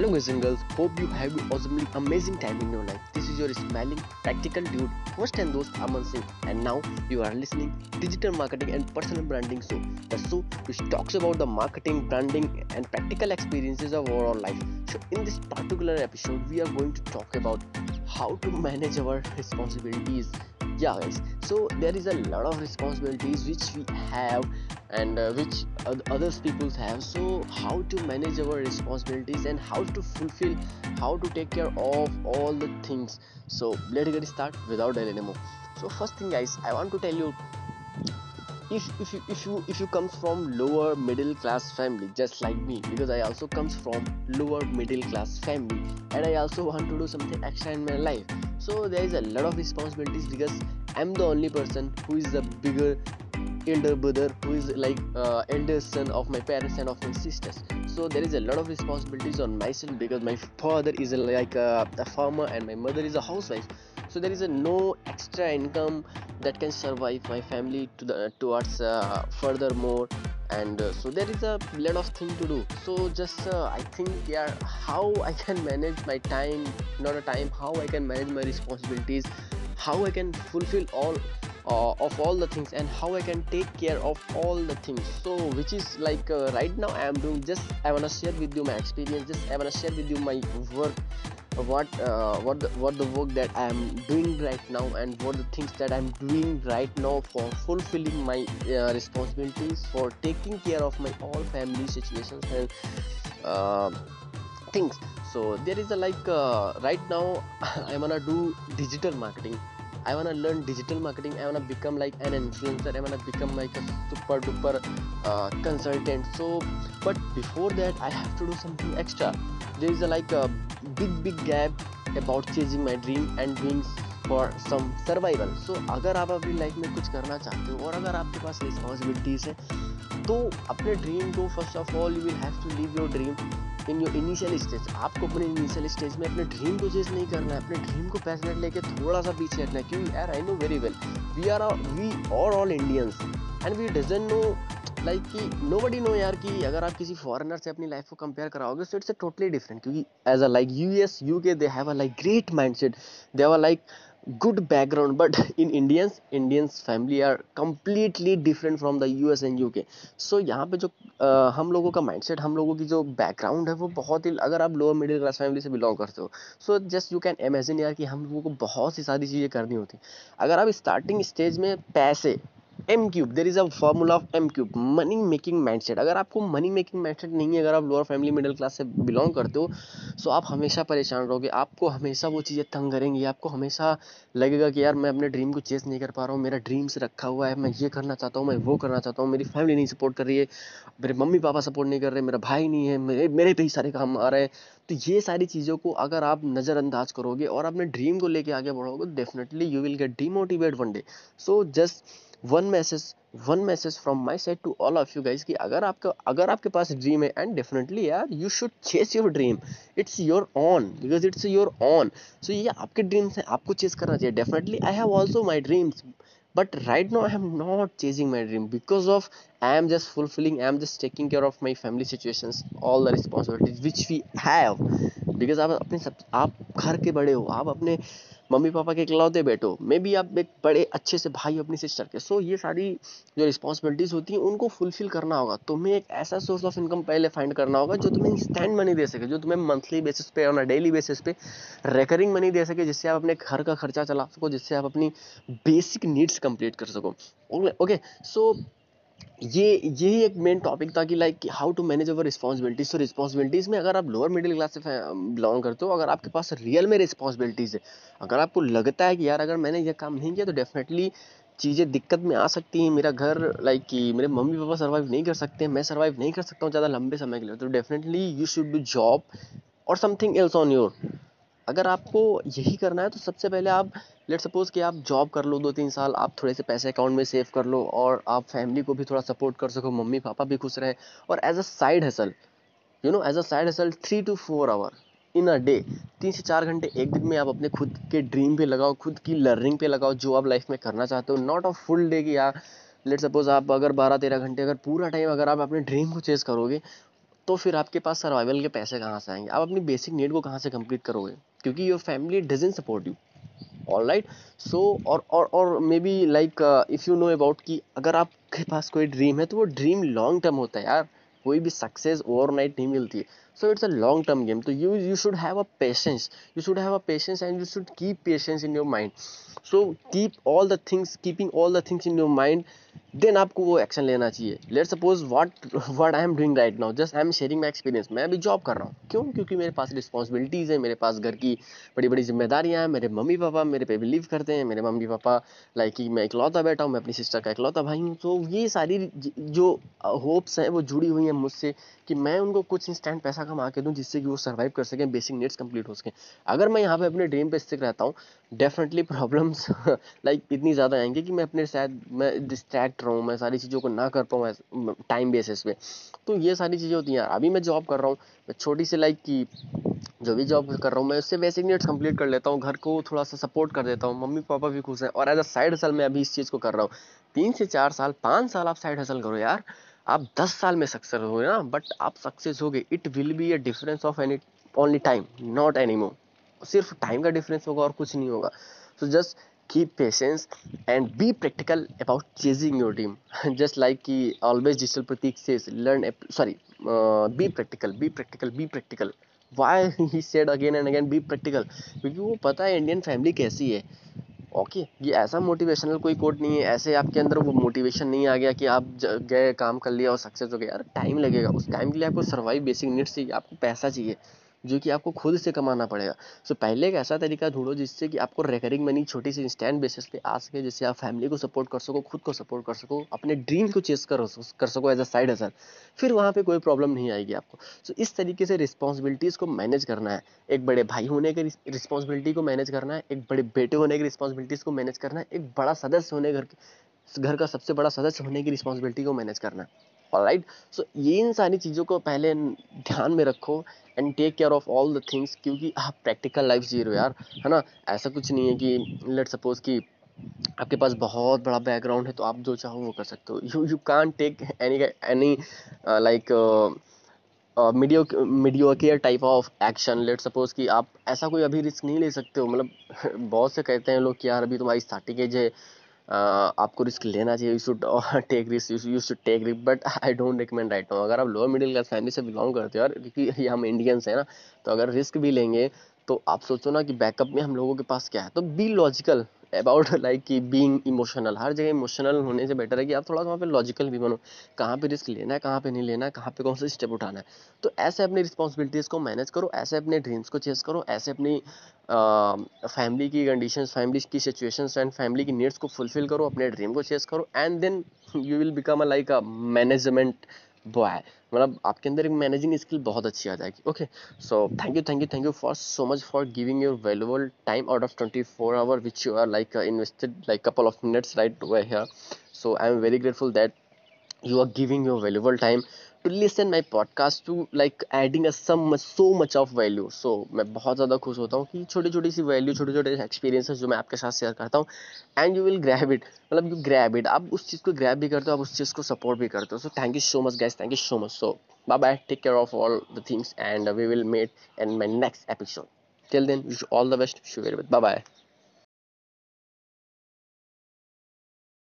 Hello guys and girls, hope you have an awesomely amazing time in your life. This is your smiling, practical dude, host and host Aman Singh, and now you are listening Digital Marketing and Personal Branding Show, the show which talks about the marketing, branding, and practical experiences of our life. So in this particular episode, we are going to talk about how to manage our responsibilities. Yeah, guys. So there is a lot of responsibilities which we have and uh, which others people have. So how to manage our responsibilities and how to fulfill how to take care of all the things. So let's get start without delay anymore. So first thing guys i want to tell you if, if you if you if you comes from lower middle class family just like me because i also comes from lower middle class family and i also want to do something extra in my life so there is a lot of responsibilities because i'm the only person who is the bigger elder brother who is like uh, eldest son of my parents and of my sisters. So there is a lot of responsibilities on myself because my father is a, like a, a farmer and my mother is a housewife. So there is a no extra income that can survive my family to the towards uh, furthermore and uh, so there is a lot of thing to do. So just uh, i think yeah how i can manage my time not a time how i can manage my responsibilities how i can fulfill all uh, of all the things and how i can take care of all the things. So which is like uh, right now i am doing just i want to share with you my experience just i want to share with you my work what uh, what the, what the work that i am doing right now and what the things that i'm doing right now for fulfilling my uh, responsibilities for taking care of my all family situations and uh, things. So there is a like uh, right now i want to do digital marketing I wanna learn digital marketing. I wanna become like an influencer. I wanna become like a super duper uh, consultant. So, but before that, I have to do something extra. There is a like a big big gap about chasing my dream and doing for some survival so अगर आप अपनी life में कुछ करना चाहते हो और अगर आपके पास रिस्पॉन्सिबिलिटीज़ है तो अपने ड्रीम को first of all you will have to leave your dream in your initial stage आपको अपने इनिशियल स्टेज में अपने ड्रीम को चेज नहीं करना है, अपने ड्रीम को पैसनेट लेके थोड़ा सा पीछे हटना है क्योंकि यार I know very well we are we are all Indians and we doesn't know like कि नो बडी नो यार कि अगर आप किसी फॉरनर से अपनी लाइफ को कंपेयर कराओगे so it's a totally different क्योंकि as a like U S U K they have a like great mindset they have a like good background but in indians indians family different from the U S and U K so यहाँ पे जो आ, हम लोगों का mindset हम लोगों की जो बैकग्राउंड है वो बहुत ही अगर आप लोअर मिडिल क्लास फैमिली से बिलोंग करते हो so just you can imagine यार कि हम लोगों को बहुत सी सारी चीज़ें करनी होती अगर आप स्टार्टिंग स्टेज में पैसे M cube there is a formula of M cube money making mindset अगर आपको मनी मेकिंग माइंडसेट नहीं है, अगर आप लोअर फैमिली मिडिल क्लास से बिलोंग करते हो सो आप हमेशा परेशान रहोगे। आपको हमेशा वो चीज़ें तंग करेंगी। आपको हमेशा लगेगा कि यार, मैं अपने ड्रीम को चेस नहीं कर पा रहा हूँ। मेरा ड्रीम से रखा हुआ है। मैं ये करना चाहता हूँ, मैं वो करना चाहता हूँ। मेरी फैमिली नहीं सपोर्ट कर रही है। मेरे मम्मी पापा सपोर्ट नहीं कर रहे। मेरा भाई नहीं है। मेरे मेरे पे ही सारे काम आ रहे हैं। तो ये सारी चीज़ों को अगर आप नज़रअंदाज करोगे और अपने ड्रीम को लेके आगे बढ़ोगे definitely you will get demotivate one day so just one message one message from my side to all of you guys कि अगर आपका, अगर आपके पास ड्रीम है एंड डेफिनेटली यार you should chase your dream it's your own because it's your own so ये आपके ड्रीम्स हैं, आपको चेस करना चाहिए. Definitely I have also my dreams but right now i am not chasing my dream because of, i am just fulfilling, i am just taking care of my family situations, all the responsibilities which we have. Because आप अपने सब, आप घर के बड़े हो, आप अपने मम्मी पापा के इकलौते बेटो, मे बी आप एक बड़े अच्छे से भाई अपनी सिस्टर के सो ये सारी जो रिस्पॉन्सिबिलिटीज़ होती हैं, उनको फुलफिल करना होगा। तुम्हें एक ऐसा सोर्स ऑफ़ इनकम पहले फाइंड करना होगा, जो तुम्हें इंस्टेंट मनी दे सके, जो तुम्हें मंथली बेसिस पे और डेली बेसिस पे रेकरिंग मनी दे सके, जिससे आप अपने घर का खर्चा चला सको, जिससे आप अपनी बेसिक नीड्स कंप्लीट कर सको। ओके सो ये, यही एक मेन टॉपिक था कि like how to manage our responsibilities so responsibilities में अगर आप लोअर मिडिल क्लास से बिलोंग करते हो, अगर आपके पास रियल में रिस्पॉन्सिबिलिटीज है, अगर आपको लगता है कि यार, अगर मैंने ये काम नहीं किया तो डेफिनेटली चीज़ें दिक्कत में आ सकती हैं। मेरा घर लाइक कि मेरे मम्मी पापा सर्वाइव नहीं कर सकते, मैं सर्वाइव नहीं कर सकता हूँ ज़्यादा लंबे समय के लिए तो definitely you should do job और समथिंग एल्स ऑन योर अगर आपको यही करना है तो सबसे पहले आप लेट सपोज़ कि आप जॉब कर लो दो तीन साल, आप थोड़े से पैसे अकाउंट में सेव कर लो और आप फैमिली को भी थोड़ा सपोर्ट कर सको, मम्मी, पापा भी खुश रहे और as a side hustle you know as a side hustle three two four hour in a day तीन से चार घंटे एक दिन में आप अपने खुद के ड्रीम पे लगाओ, खुद की लर्निंग पे लगाओ, जो आप लाइफ में करना चाहते हो नॉट अ फुल डे की यार लेट सपोज़ आप अगर बारह तेरह घंटे, अगर पूरा टाइम अगर आप अपने ड्रीम को चेस करोगे तो फिर आपके पास सर्वाइवल के पैसे कहाँ से आएँगे? आप अपनी बेसिक नीड को कहाँ से कंप्लीट करोगे? क्योंकि your family doesn't support you all right so और और और maybe like if you know about कि अगर आपके पास कोई ड्रीम है तो वो ड्रीम लॉन्ग टर्म होता है यार. कोई भी सक्सेस ओवरनाइट नहीं मिलती. है so, it's a long term game. So, you you should have a patience. You should have a patience and you should keep patience in your mind. So, keep all the things, keeping all the things in your mind then आपको वो action लेना चाहिए. Let suppose what what I am doing right now just I am sharing my experience मैं अभी job कर रहा हूँ. क्यों? क्योंकि मेरे पास रिस्पॉन्सिबिलिटीज़ है. मेरे पास घर की बड़ी बड़ी जिम्मेदारियाँ हैं. मेरे मम्मी पापा मेरे पे बिलीव करते हैं. मेरे मम्मी पापा लाइक कि मैं इकलौता बैठा हूँ. मैं अपनी सिस्टर का इकलौता भाई हूँ. तो ये सारी जो होप्स हैं, वो जुड़ी हुई हैं मुझसे कि मैं उनको कुछ इंस्टेंट पैसा कमा के दूँ जिससे कि वो सर्वाइव कर सकें बेसिक नीड्स कंप्लीट हो सकें। अगर मैं यहाँ पे अपने ड्रीम पे स्टिक रहता हूँ डेफिनेटली प्रॉब्लम्स लाइक इतनी ज़्यादा आएँगी कि मैं अपने शायद, मैं डिस्ट्रैक्ट रहूँ, मैं सारी चीज़ों को ना कर पाऊँ टाइम बेसिस पे। तो ये सारी चीज़ें होती हैं। अभी मैं जॉब कर रहा हूँ, मैं छोटी सी लाइक की जो भी जॉब कर रहा हूँ, मैं उससे बेसिक नीड्स कंप्लीट कर लेता हूँ, घर को थोड़ा सा सपोर्ट कर देता हूँ, मम्मी पापा भी खुश हैं। और एज अ साइड हसल मैं अभी इस चीज़ को कर रहा हूँ। तीन से चार साल, पाँच साल आप साइड हसल करो यार। आप दस साल में सक्सेस हो ना बट आप सक्सेस हो गए it will be a difference of any only time not any सिर्फ़ टाइम का डिफरेंस होगा और कुछ नहीं होगा। So just keep patience and be practical about chasing your dream just like की ऑलवेज डिजिटल प्रतीक से learn sorry be practical be practical be practical why he said again and again be practical क्योंकि वो पता है Indian family कैसी है। Okay, ये ऐसा मोटिवेशनल कोई कोट नहीं है, ऐसे आपके अंदर वो मोटिवेशन नहीं आ गया कि आप गए, काम कर लिया और सक्सेस हो गया। यार टाइम लगेगा, उस टाइम के लिए आपको सर्वाइव बेसिक नीड्स चाहिए, आपको पैसा चाहिए। जो कि आपको खुद से कमाना पड़ेगा। सो पहले एक ऐसा तरीका ढूंढो जिससे कि आपको रिकरिंग मनी छोटी सी इंस्टेंट बेसिस पे आ सके, जिससे आप फैमिली को सपोर्ट कर सको, खुद को सपोर्ट कर सको, अपने ड्रीम को चेस कर कर सको एज अ साइड हसल फिर वहाँ पे कोई प्रॉब्लम नहीं आएगी आपको। सो इस तरीके से रिस्पॉन्सिबिलिटीज़ को मैनेज करना है। एक बड़े भाई होने की रिस्पॉन्सिबिलिटी को मैनेज करना है, एक बड़े बेटे होने की रिस्पॉन्सिबिलिटीज़ को मैनेज करना है, एक बड़ा सदस्य होने घर के, घर का सबसे बड़ा सदस्य होने की रिस्पॉन्सिबिलिटी को मैनेज करना है। राइट सो ये इन सारी चीज़ों को पहले ध्यान में रखो and take care of all the things क्योंकि आप प्रैक्टिकल लाइफ जी रहे हो यार, है ना? ऐसा कुछ नहीं है कि लेट सपोज़ कि आपके पास बहुत बड़ा बैकग्राउंड है तो आप जो चाहो वो कर सकते हो। You you can take any any like medio mediocre type of action let suppose कि आप ऐसा कोई अभी रिस्क नहीं ले सकते हो। मतलब बहुत से कहते हैं लोग कि यार अभी तुम्हारी स्टार्टिंग एज है आपको रिस्क लेना चाहिए। You should take risk you should take risk but I don't recommend right now अगर आप लोअर मिडिल क्लास फैमिली से बिलोंग करते हो और क्योंकि हम इंडियंस हैं ना तो अगर रिस्क भी लेंगे तो आप सोचो ना कि बैकअप में हम लोगों के पास क्या है। तो बी लॉजिकल अबाउट लाइक कि बीइंग इमोशनल हर जगह इमोशनल होने से बेटर है कि आप थोड़ा सा वहाँ पे लॉजिकल भी बनो। कहाँ पे रिस्क लेना है, कहाँ पे नहीं लेना है, कहाँ पे कौन सा स्टेप उठाना है। तो ऐसे अपनी रिस्पॉन्सिबिलिटीज़ को मैनेज करो, ऐसे अपने ड्रीम्स को चेस करो, ऐसे अपनी फैमिली की कंडीशन फैमिली की सिचुएशन एंड फैमिली की नीड्स को फुलफिल करो, अपने ड्रीम को चेस करो and then you will become a like a management boy मतलब आपके अंदर एक मैनेजिंग स्किल बहुत अच्छी आ जाएगी। Okay so thank you thank you thank you for so much for giving your valuable time out of twenty four hour which you are like invested like couple of minutes right way here so I am very grateful that you are giving your valuable time to listen my podcast to, like, adding a some so much of value. So, मैं बहुत ज़्यादा खुश होता हूँ कि छोटी छोटी सी value छोटे छोटे एक्सपीरियंसेस जो मैं आपके साथ शेयर करता हूँ and you will grab it मतलब यू ग्रैब इट आप उस चीज़ को ग्रैब भी करते हो, आप उस चीज़ को सपोर्ट भी करते हो. So thank you so much guys thank you so much so bye bye take care of all the things and we will meet in my next episode till then, wish you all the best. Bye bye